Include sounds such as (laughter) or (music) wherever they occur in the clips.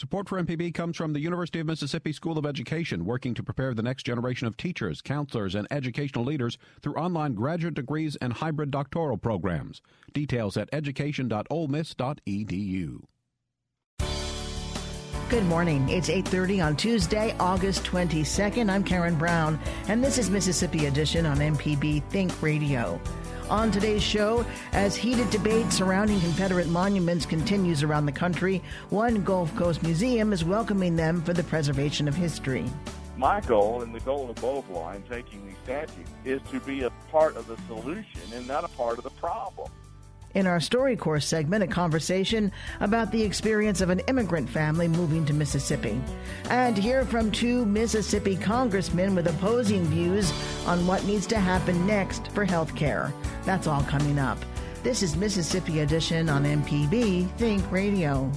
Support for MPB comes from the University of Mississippi School of Education, working to prepare the next generation of teachers, counselors, and educational leaders through online graduate degrees and hybrid doctoral programs. Details at education.olemiss.edu. Good morning. It's 8:30 on Tuesday, August 22nd. I'm Karen Brown, and this is Mississippi Edition on MPB Think Radio. On today's show, as heated debate surrounding Confederate monuments continues around the country, one Gulf Coast museum is welcoming them for the preservation of history. My goal and the goal of in taking these statues is to be a part of the solution and not a part of the problem. In our StoryCorps segment, a conversation about the experience of an immigrant family moving to Mississippi. And hear from two Mississippi congressmen with opposing views on what needs to happen next for health care. That's all coming up. This is Mississippi Edition on MPB Think Radio.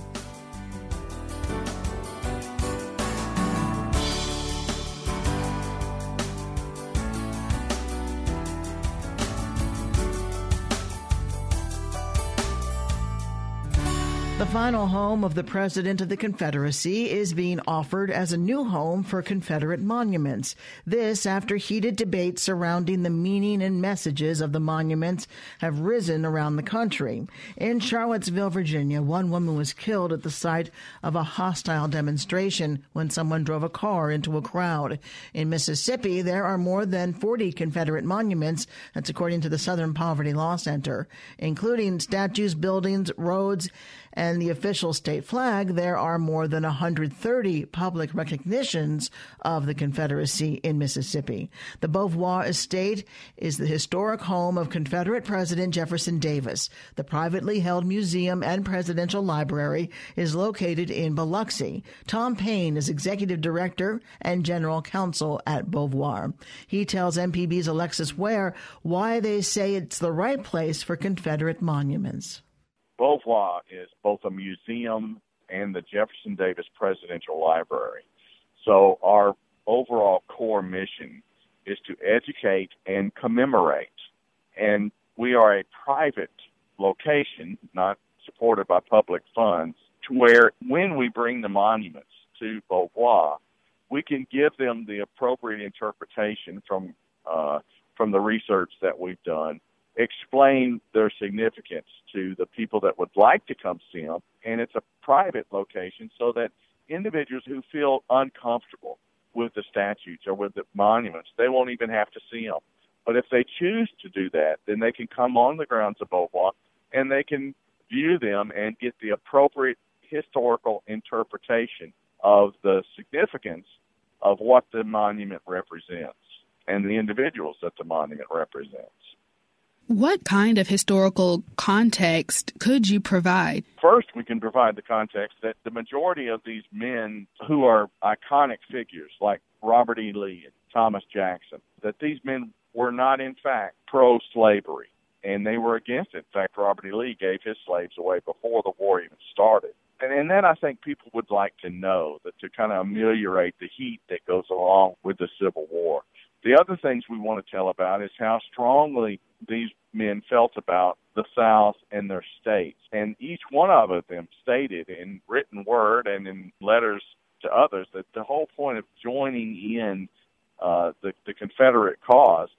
The final home of the President of the Confederacy is being offered as a new home for Confederate monuments. This after heated debates surrounding the meaning and messages of the monuments have risen around the country. In Charlottesville, Virginia, one woman was killed at the site of a hostile demonstration when someone drove a car into a crowd. In Mississippi, there are more than 40 Confederate monuments, that's according to the Southern Poverty Law Center, including statues, buildings, roads, and the official state flag, there are more than 130 public recognitions of the Confederacy in Mississippi. The Beauvoir Estate is the historic home of Confederate President Jefferson Davis. The privately held museum and presidential library is located in Biloxi. Tom Payne is executive director and general counsel at Beauvoir. He tells MPB's Alexis Ware why they say it's the right place for Confederate monuments. Beauvoir is both a museum and the Jefferson Davis Presidential Library. So our overall core mission is to educate and commemorate. And we are a private location, not supported by public funds, to where when we bring the monuments to Beauvoir, we can give them the appropriate interpretation from uh, from the research that we've done explain their significance to the people that would like to come see them. And it's a private location so that individuals who feel uncomfortable with the statues or with the monuments, they won't even have to see them. But if they choose to do that, then they can come on the grounds of Beauvoir and they can view them and get the appropriate historical interpretation of the significance of what the monument represents and the individuals that the monument represents. What kind of historical context could you provide? First, we can provide the context that the majority of these men who are iconic figures like Robert E. Lee and Thomas Jackson, that these men were not in fact pro slavery and they were against it. In fact, Robert E. Lee gave his slaves away before the war even started. And, and then I think people would like to know that to kind of ameliorate the heat that goes along with the Civil War. The other things we want to tell about is how strongly these men felt about the South and their states. And each one of them stated in written word and in letters to others that the whole point of joining in uh, the, the Confederate cause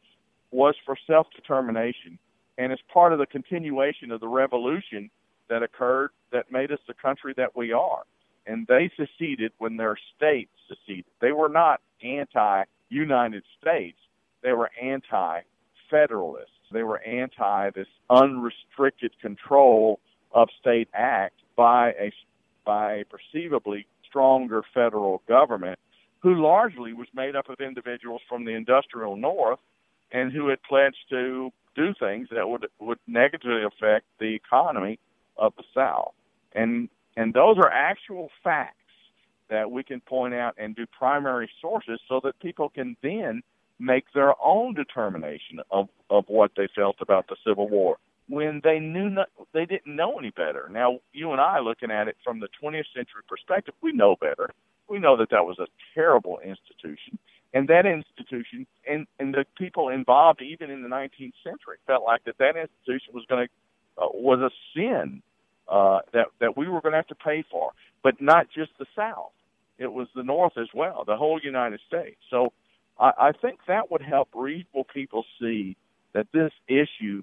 was for self determination and as part of the continuation of the revolution that occurred that made us the country that we are. And they seceded when their states seceded. They were not anti United States, they were anti federalists. They were anti this unrestricted control of state act by a by a perceivably stronger federal government who largely was made up of individuals from the industrial north and who had pledged to do things that would would negatively affect the economy of the south and and those are actual facts that we can point out and do primary sources so that people can then make their own determination of, of what they felt about the Civil War when they knew not, they didn't know any better. Now, you and I looking at it from the 20th century perspective, we know better. We know that that was a terrible institution, and that institution and and the people involved, even in the 19th century, felt like that that institution was going to uh, was a sin uh, that that we were going to have to pay for, but not just the South. It was the North as well, the whole United States. So I, I think that would help reasonable people see that this issue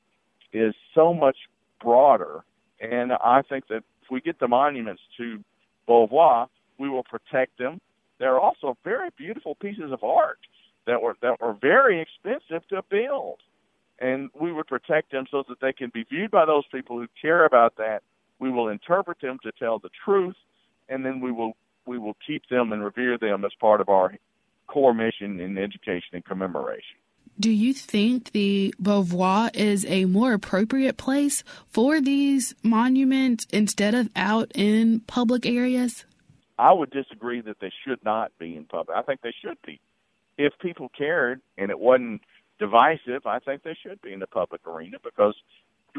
is so much broader. And I think that if we get the monuments to Beauvoir, we will protect them. There are also very beautiful pieces of art that were that were very expensive to build, and we would protect them so that they can be viewed by those people who care about that. We will interpret them to tell the truth, and then we will we will keep them and revere them as part of our core mission in education and commemoration. Do you think the Beauvoir is a more appropriate place for these monuments instead of out in public areas? I would disagree that they should not be in public. I think they should be. If people cared and it wasn't divisive, I think they should be in the public arena because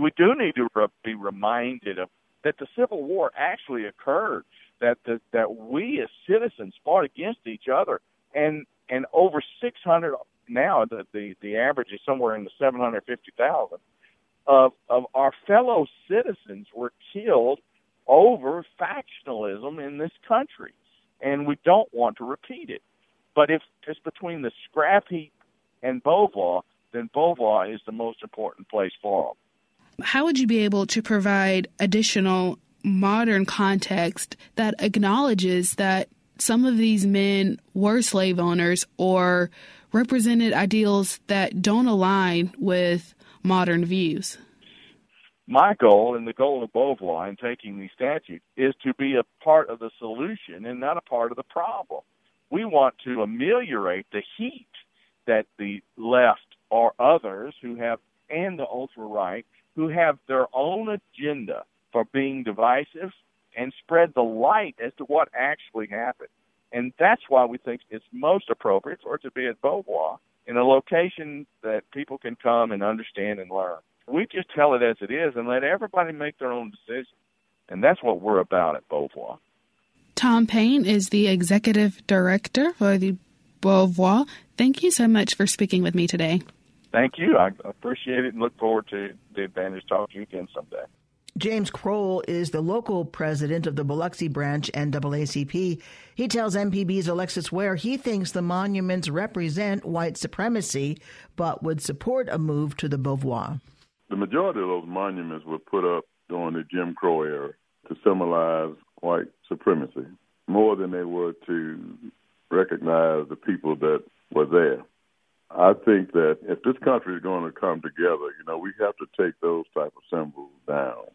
we do need to be reminded of that the Civil War actually occurred. That the, that we as citizens fought against each other, and and over 600 now the the, the average is somewhere in the 750,000 of of our fellow citizens were killed over factionalism in this country, and we don't want to repeat it. But if it's between the scrap heap and Beauvoir, then Beauvoir is the most important place for them. How would you be able to provide additional modern context that acknowledges that some of these men were slave owners or represented ideals that don't align with modern views? My goal and the goal of Beauvoir in taking these statutes is to be a part of the solution and not a part of the problem. We want to ameliorate the heat that the left or others who have, and the ultra right, who have their own agenda for being divisive and spread the light as to what actually happened. And that's why we think it's most appropriate for it to be at Beauvoir in a location that people can come and understand and learn. We just tell it as it is and let everybody make their own decision. And that's what we're about at Beauvoir. Tom Payne is the executive director for the Beauvoir. Thank you so much for speaking with me today. Thank you. I appreciate it and look forward to the advantage talking to you again someday. James Crowell is the local president of the Biloxi branch NAACP. He tells MPB's Alexis Ware he thinks the monuments represent white supremacy, but would support a move to the Beauvoir. The majority of those monuments were put up during the Jim Crow era to symbolize white supremacy more than they were to recognize the people that were there. I think that if this country is going to come together, you know, we have to take those type of symbols down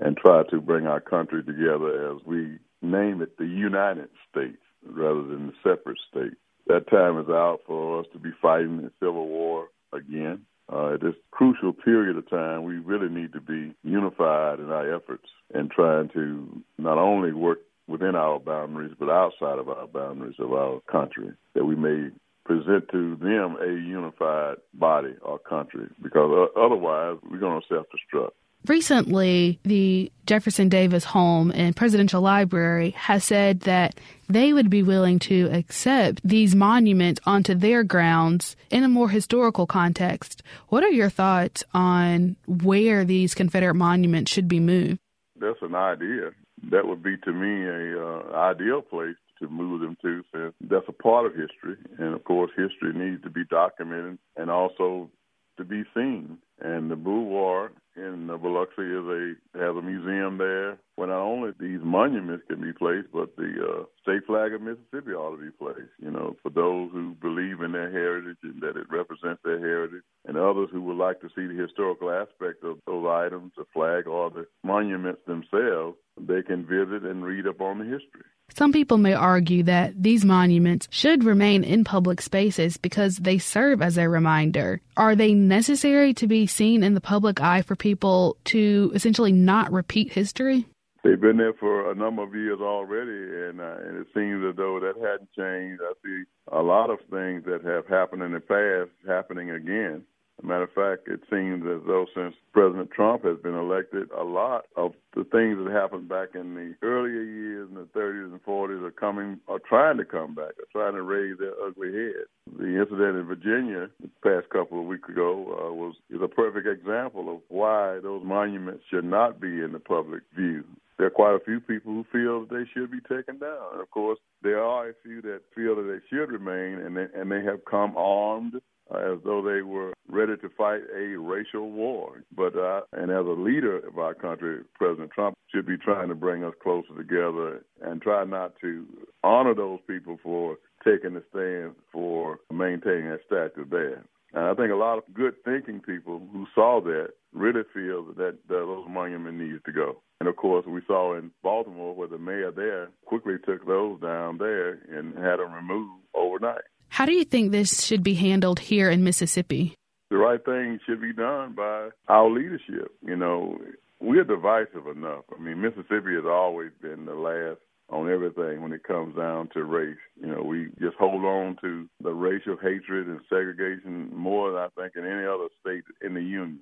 and try to bring our country together as we name it the United States rather than the separate states. That time is out for us to be fighting the Civil War again. Uh, at this crucial period of time, we really need to be unified in our efforts and trying to not only work within our boundaries, but outside of our boundaries of our country, that we may present to them a unified body or country, because otherwise we're going to self-destruct. Recently, the Jefferson Davis Home and Presidential Library has said that they would be willing to accept these monuments onto their grounds in a more historical context. What are your thoughts on where these Confederate monuments should be moved? That's an idea. That would be to me a uh, ideal place to move them to since that's a part of history. And of course, history needs to be documented and also to be seen. And the Beauvoir in Biloxi is a has a museum there where not only these monuments can be placed, but the uh, state flag of Mississippi ought to be placed. You know, for those who believe in their heritage and that it represents their heritage, and others who would like to see the historical aspect of those items, the flag or the monuments themselves, they can visit and read up on the history. Some people may argue that these monuments should remain in public spaces because they serve as a reminder. Are they necessary to be seen in the public eye for people to essentially not repeat history? they've been there for a number of years already, and, uh, and it seems as though that hadn't changed. I see a lot of things that have happened in the past happening again. A matter of fact, it seems as though since President Trump has been elected, a lot of the things that happened back in the earlier years in the 30s and 40s are coming, are trying to come back, are trying to raise their ugly head. The incident in Virginia the past couple of weeks ago uh, was is a perfect example of why those monuments should not be in the public view there are quite a few people who feel that they should be taken down. And of course, there are a few that feel that they should remain, and they, and they have come armed as though they were ready to fight a racial war. But uh, and as a leader of our country, President Trump should be trying to bring us closer together and try not to honor those people for taking the stand for maintaining that status there. And I think a lot of good thinking people who saw that really feel that, that, those monuments need to go. And of course, we saw in Baltimore where the mayor there quickly took those down there and had them removed overnight. How do you think this should be handled here in Mississippi? The right thing should be done by our leadership. You know, we're divisive enough. I mean, Mississippi has always been the last on everything when it comes down to race. You know, we just hold on to the racial hatred and segregation more than I think in any other state in the union.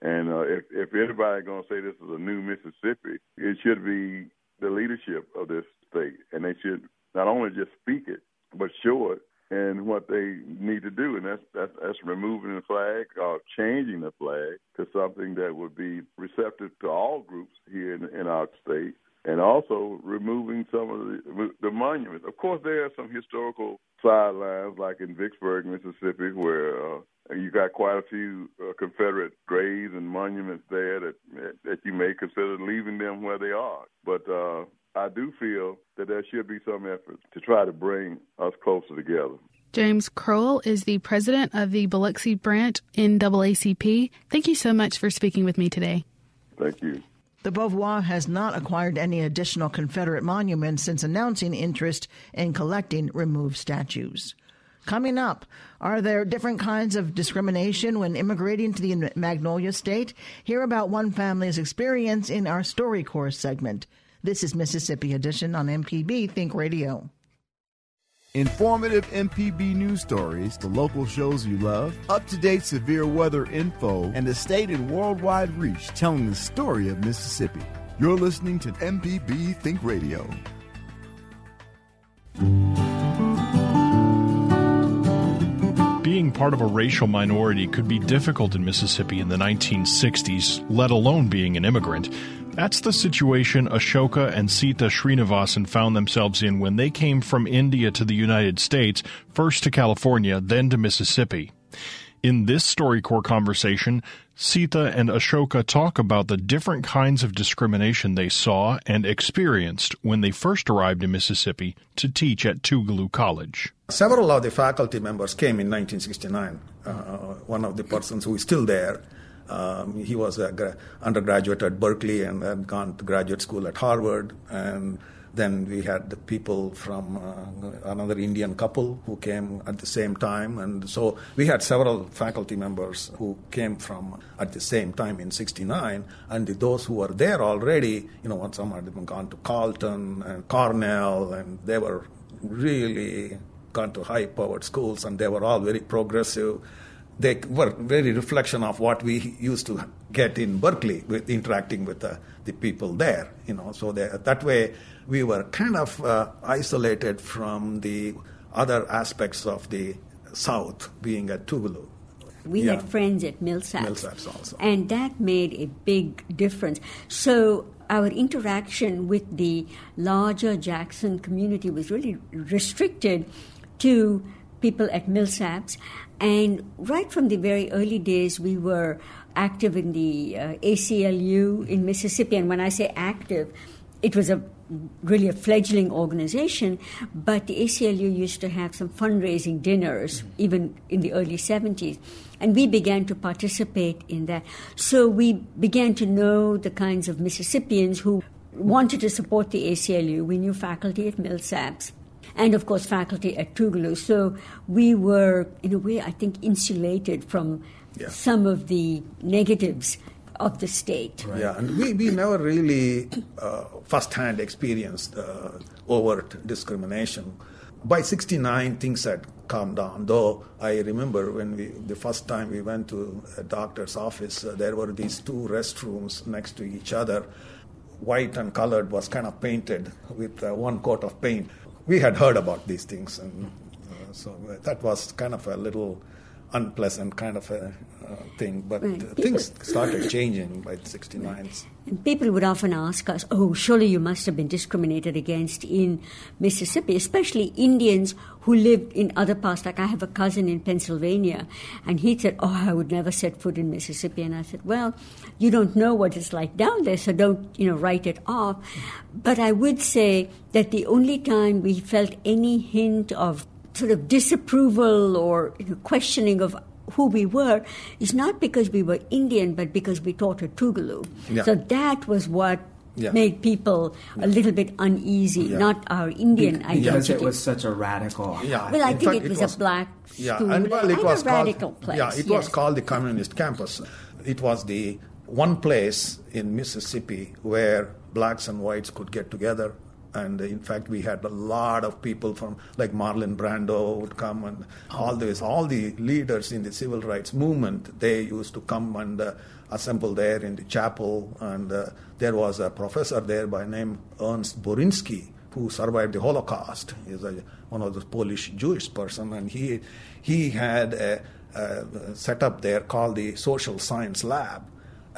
And uh, if if anybody going to say this is a new Mississippi, it should be the leadership of this state, and they should not only just speak it, but show it and what they need to do, and that's that's, that's removing the flag or changing the flag to something that would be receptive to all groups here in, in our state, and also removing some of the, the monuments. Of course, there are some historical sidelines, like in Vicksburg, Mississippi, where uh, you got quite a few uh, Confederate graves and monuments there that that you may consider leaving them where they are. But uh, I do feel that there should be some effort to try to bring us closer together. James Crowell is the president of the Biloxi branch NAACP. Thank you so much for speaking with me today. Thank you. The Beauvoir has not acquired any additional Confederate monuments since announcing interest in collecting removed statues. Coming up, are there different kinds of discrimination when immigrating to the Magnolia State? Hear about one family's experience in our StoryCorps segment. This is Mississippi Edition on MPB Think Radio. Informative MPB news stories, the local shows you love, up to date severe weather info, and the state and worldwide reach telling the story of Mississippi. You're listening to MPB Think Radio. Being part of a racial minority could be difficult in Mississippi in the 1960s, let alone being an immigrant. That's the situation Ashoka and Sita Srinivasan found themselves in when they came from India to the United States, first to California, then to Mississippi. In this StoryCorps conversation, Sita and Ashoka talk about the different kinds of discrimination they saw and experienced when they first arrived in Mississippi to teach at Tougaloo College. Several of the faculty members came in 1969. Uh, one of the persons who is still there, um, he was an undergraduate at Berkeley and had gone to graduate school at Harvard and then we had the people from uh, another Indian couple who came at the same time. And so we had several faculty members who came from at the same time in 69. And those who were there already, you know, some had gone to Carleton and Cornell, and they were really gone to high powered schools, and they were all very progressive they were very reflection of what we used to get in Berkeley with interacting with the, the people there. You know, so they, that way we were kind of uh, isolated from the other aspects of the South, being at Tougaloo. We yeah. had friends at Millsaps, Millsaps also. and that made a big difference. So our interaction with the larger Jackson community was really restricted to people at Millsaps and right from the very early days, we were active in the uh, ACLU in Mississippi. And when I say active, it was a really a fledgling organization, but the ACLU used to have some fundraising dinners, mm-hmm. even in the early 70s. And we began to participate in that. So we began to know the kinds of Mississippians who wanted to support the ACLU. We knew faculty at Millsaps and of course faculty at Tougaloo. So we were, in a way, I think, insulated from yeah. some of the negatives of the state. Right. Yeah, and we, we never really uh, firsthand experienced uh, overt discrimination. By 69, things had calmed down, though I remember when we, the first time we went to a doctor's office, uh, there were these two restrooms next to each other. White and colored was kind of painted with uh, one coat of paint. We had heard about these things, and uh, so that was kind of a little unpleasant kind of a uh, thing. But right. things started changing by the 69s. And people would often ask us, oh, surely you must have been discriminated against in Mississippi, especially Indians who lived in other parts. Like I have a cousin in Pennsylvania, and he said, oh, I would never set foot in Mississippi. And I said, well, you don't know what it's like down there, so don't, you know, write it off. But I would say that the only time we felt any hint of sort of disapproval or you know, questioning of who we were is not because we were Indian, but because we taught at Tougaloo. Yeah. So that was what yeah. made people a little bit uneasy, yeah. not our Indian identity. Because it was such a radical. Yeah. Well, I In think fact, it, was it, was a black yeah, school. And, well, it was a radical place. Yeah, it yes. was called the Communist Campus. It was the one place in Mississippi where blacks and whites could get together and in fact we had a lot of people from like Marlon Brando would come and all this all the leaders in the civil rights movement they used to come and uh, assemble there in the chapel. And uh, there was a professor there by name Ernst Borinski who survived the Holocaust. Is one of the Polish Jewish person. And he he had a, a setup there called the social science lab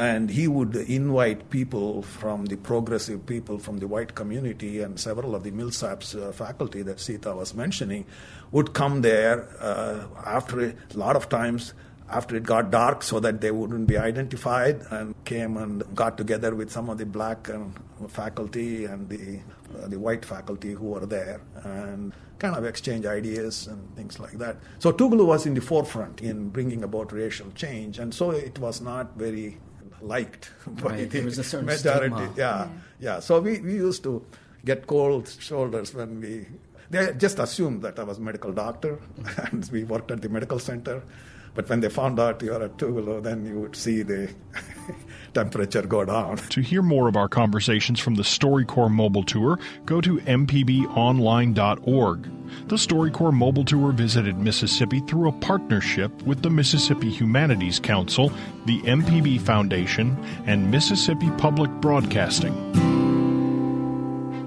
and he would invite people from the progressive people from the white community and several of the Millsaps uh, faculty that Sita was mentioning would come there uh, after a lot of times after it got dark so that they wouldn't be identified and came and got together with some of the black um, faculty and the, uh, the white faculty who were there and kind of exchange ideas and things like that. So Tougaloo was in the forefront in bringing about racial change and so it was not very liked (laughs) by right. the majority. Stigma. Yeah, yeah, yeah. So we, we used to get cold shoulders when we. They just assumed that I was a medical doctor, (laughs) and we worked at the medical center. But when they found out you are at Tougaloo, then you would see the (laughs) temperature go down. To hear more of our conversations from the StoryCorps mobile tour, go to mpbonline.org. The StoryCorps mobile tour visited Mississippi through a partnership with the Mississippi Humanities Council, the MPB Foundation, and Mississippi Public Broadcasting.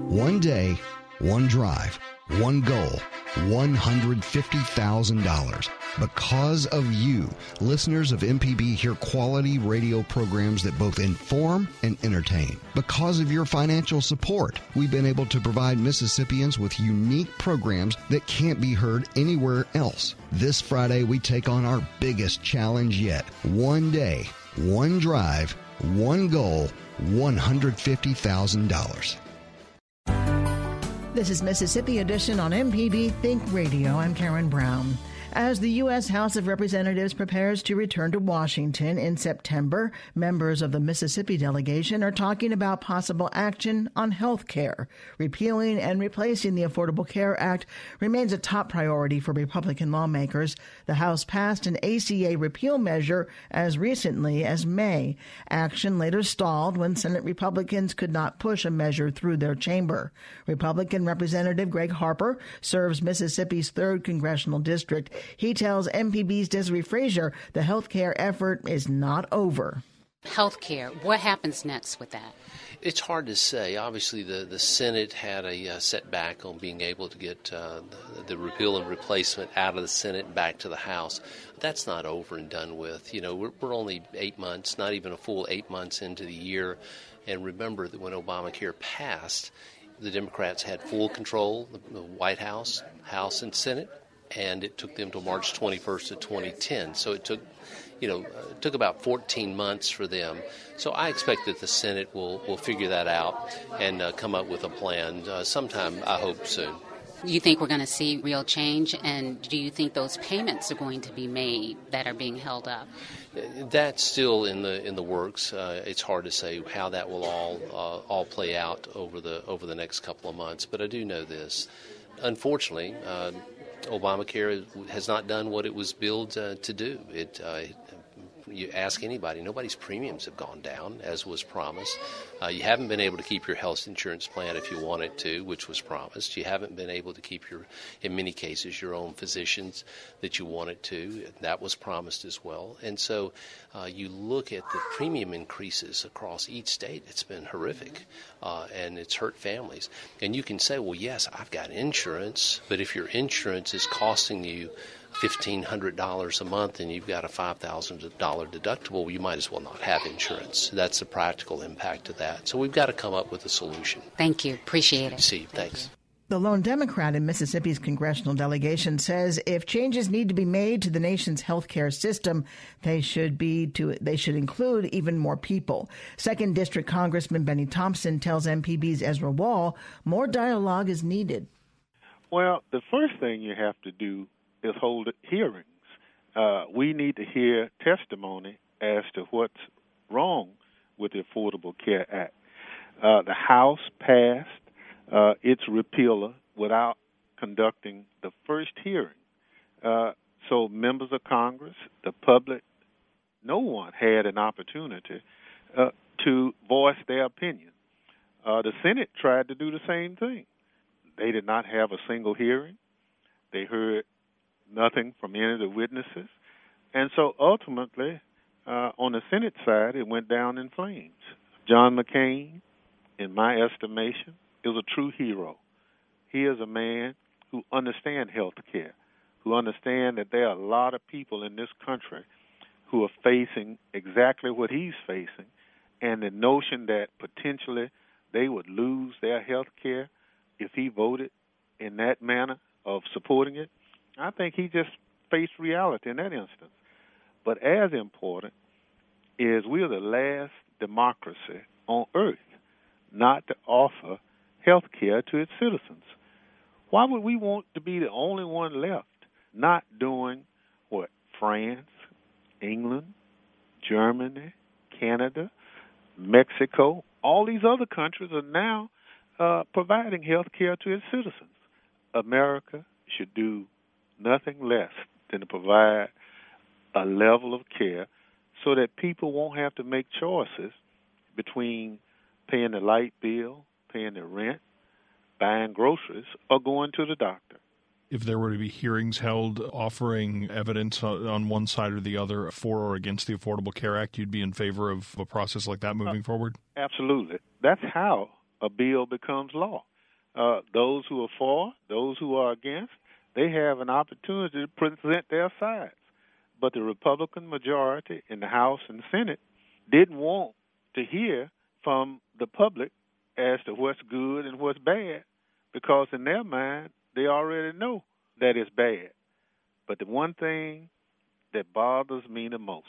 One day, one drive, one goal, $150,000. Because of you, listeners of MPB hear quality radio programs that both inform and entertain. Because of your financial support, we've been able to provide Mississippians with unique programs that can't be heard anywhere else. This Friday, we take on our biggest challenge yet. One day, one drive, one goal, $150,000. This is Mississippi Edition on MPB Think Radio. I'm Karen Brown. As the U.S. House of Representatives prepares to return to Washington in September, members of the Mississippi delegation are talking about possible action on health care. Repealing and replacing the Affordable Care Act remains a top priority for Republican lawmakers. The House passed an ACA repeal measure as recently as May. Action later stalled when Senate Republicans could not push a measure through their chamber. Republican Representative Greg Harper serves Mississippi's 3rd congressional district. He tells MPB's Desare Frazier the health care effort is not over. Health care, what happens next with that? It's hard to say. Obviously, the, the Senate had a uh, setback on being able to get uh, the, the, repeal and replacement out of the Senate and back to the House. That's not over and done with. You know, we're, we're only eight months, not even a full eight months into the year. And remember that when Obamacare passed, the Democrats had full control, the White House, House, and Senate and it took them to March 21st of 2010. So it took, you know, uh, it took about 14 months for them. So I expect that the Senate will will figure that out and uh, come up with a plan uh, sometime. I hope soon. You think we're going to see real change, and do you think those payments are going to be made that are being held up? That's still in the in the works. Uh, it's hard to say how that will all uh, all play out over the over the next couple of months. But I do know this: unfortunately, uh, Obamacare has not done what it was billed uh, to do. It uh, You ask anybody, nobody's premiums have gone down as was promised. Uh, you haven't been able to keep your health insurance plan if you wanted to, which was promised. You haven't been able to keep your, in many cases, your own physicians that you wanted to. That was promised as well. And so uh, you look at the premium increases across each state, it's been horrific. Uh, and it's hurt families. And you can say, well, yes, I've got insurance, but if your insurance is costing you $1,500 a month and you've got a $5,000 deductible, you might as well not have insurance. That's the practical impact of that. So we've got to come up with a solution. Thank you. Appreciate it. See, thanks. The lone Democrat in Mississippi's congressional delegation says if changes need to be made to the nation's healthcare system, they should be to they should include even more people. Second District Congressman Benny Thompson tells MPB's Ezra Wall more dialogue is needed. Well, the first thing you have to do is hold hearings. Uh, we need to hear testimony as to what's wrong with the Affordable Care Act. Uh, the House passed uh, its repealer without conducting the first hearing. Uh, so, members of Congress, the public, no one had an opportunity uh, to voice their opinion. Uh, the Senate tried to do the same thing. They did not have a single hearing. They heard nothing from any of the witnesses. And so ultimately, uh, on the Senate side, it went down in flames. John McCain, in my estimation, is a true hero. He is a man who understands health care, who understands that there are a lot of people in this country who are facing exactly what he's facing, and the notion that potentially they would lose their health care if he voted in that manner of supporting it I think he just faced reality in that instance. But as important is we are the last democracy on earth not to offer health care to its citizens. Why would we want to be the only one left not doing what France, England, Germany, Canada, Mexico, all these other countries are now uh, providing health care to its citizens? America should do nothing less than to provide a level of care so that people won't have to make choices between paying the light bill, paying the rent, buying groceries, or going to the doctor. If there were to be hearings held offering evidence on one side or the other for or against the Affordable Care Act, you'd be in favor of a process like that moving uh, forward? Absolutely. That's how a bill becomes law. Uh, those who are for, those who are against, they have an opportunity to present their sides. But the Republican majority in the House and Senate didn't want to hear from the public as to what's good and what's bad because in their mind they already know that it's bad. But the one thing that bothers me the most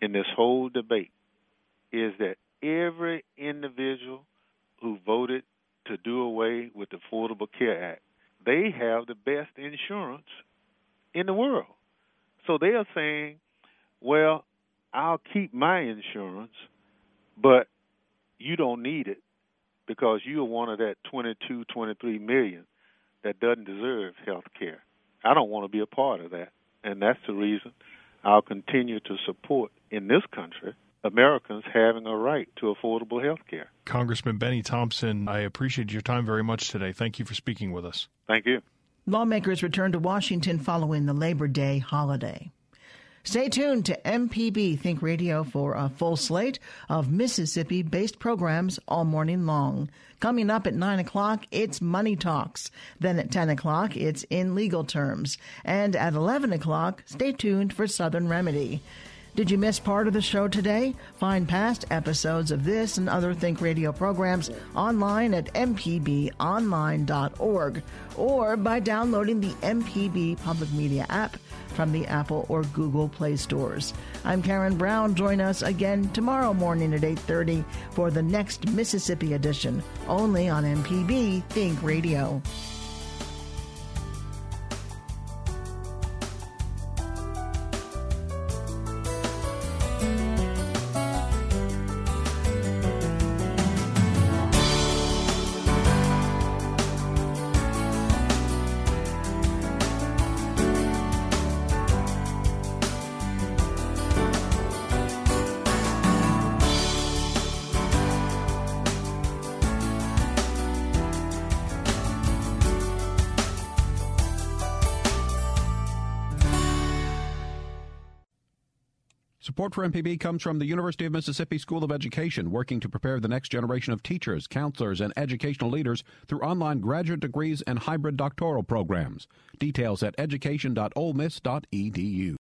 in this whole debate is that every individual who voted to do away with the Affordable Care Act they have the best insurance in the world. So they are saying, well, I'll keep my insurance, but you don't need it because you are one of that 22, 23 million that doesn't deserve health care. I don't want to be a part of that. And that's the reason I'll continue to support in this country Americans having a right to affordable health care. Congressman Benny Thompson, I appreciate your time very much today. Thank you for speaking with us. Thank you. Lawmakers return to Washington following the Labor Day holiday. Stay tuned to MPB Think Radio for a full slate of Mississippi based programs all morning long. Coming up at 9 o'clock, it's Money Talks. Then at 10 o'clock, it's In Legal Terms. And at 11 o'clock, stay tuned for Southern Remedy. Did you miss part of the show today? Find past episodes of this and other Think Radio programs online at mpbonline.org or by downloading the MPB Public Media app from the Apple or Google Play stores. I'm Karen Brown. Join us again tomorrow morning at 8:30 for the next Mississippi edition, only on MPB Think Radio. Support for MPB comes from the University of Mississippi School of Education, working to prepare the next generation of teachers, counselors, and educational leaders through online graduate degrees and hybrid doctoral programs. Details at education.olemiss.edu.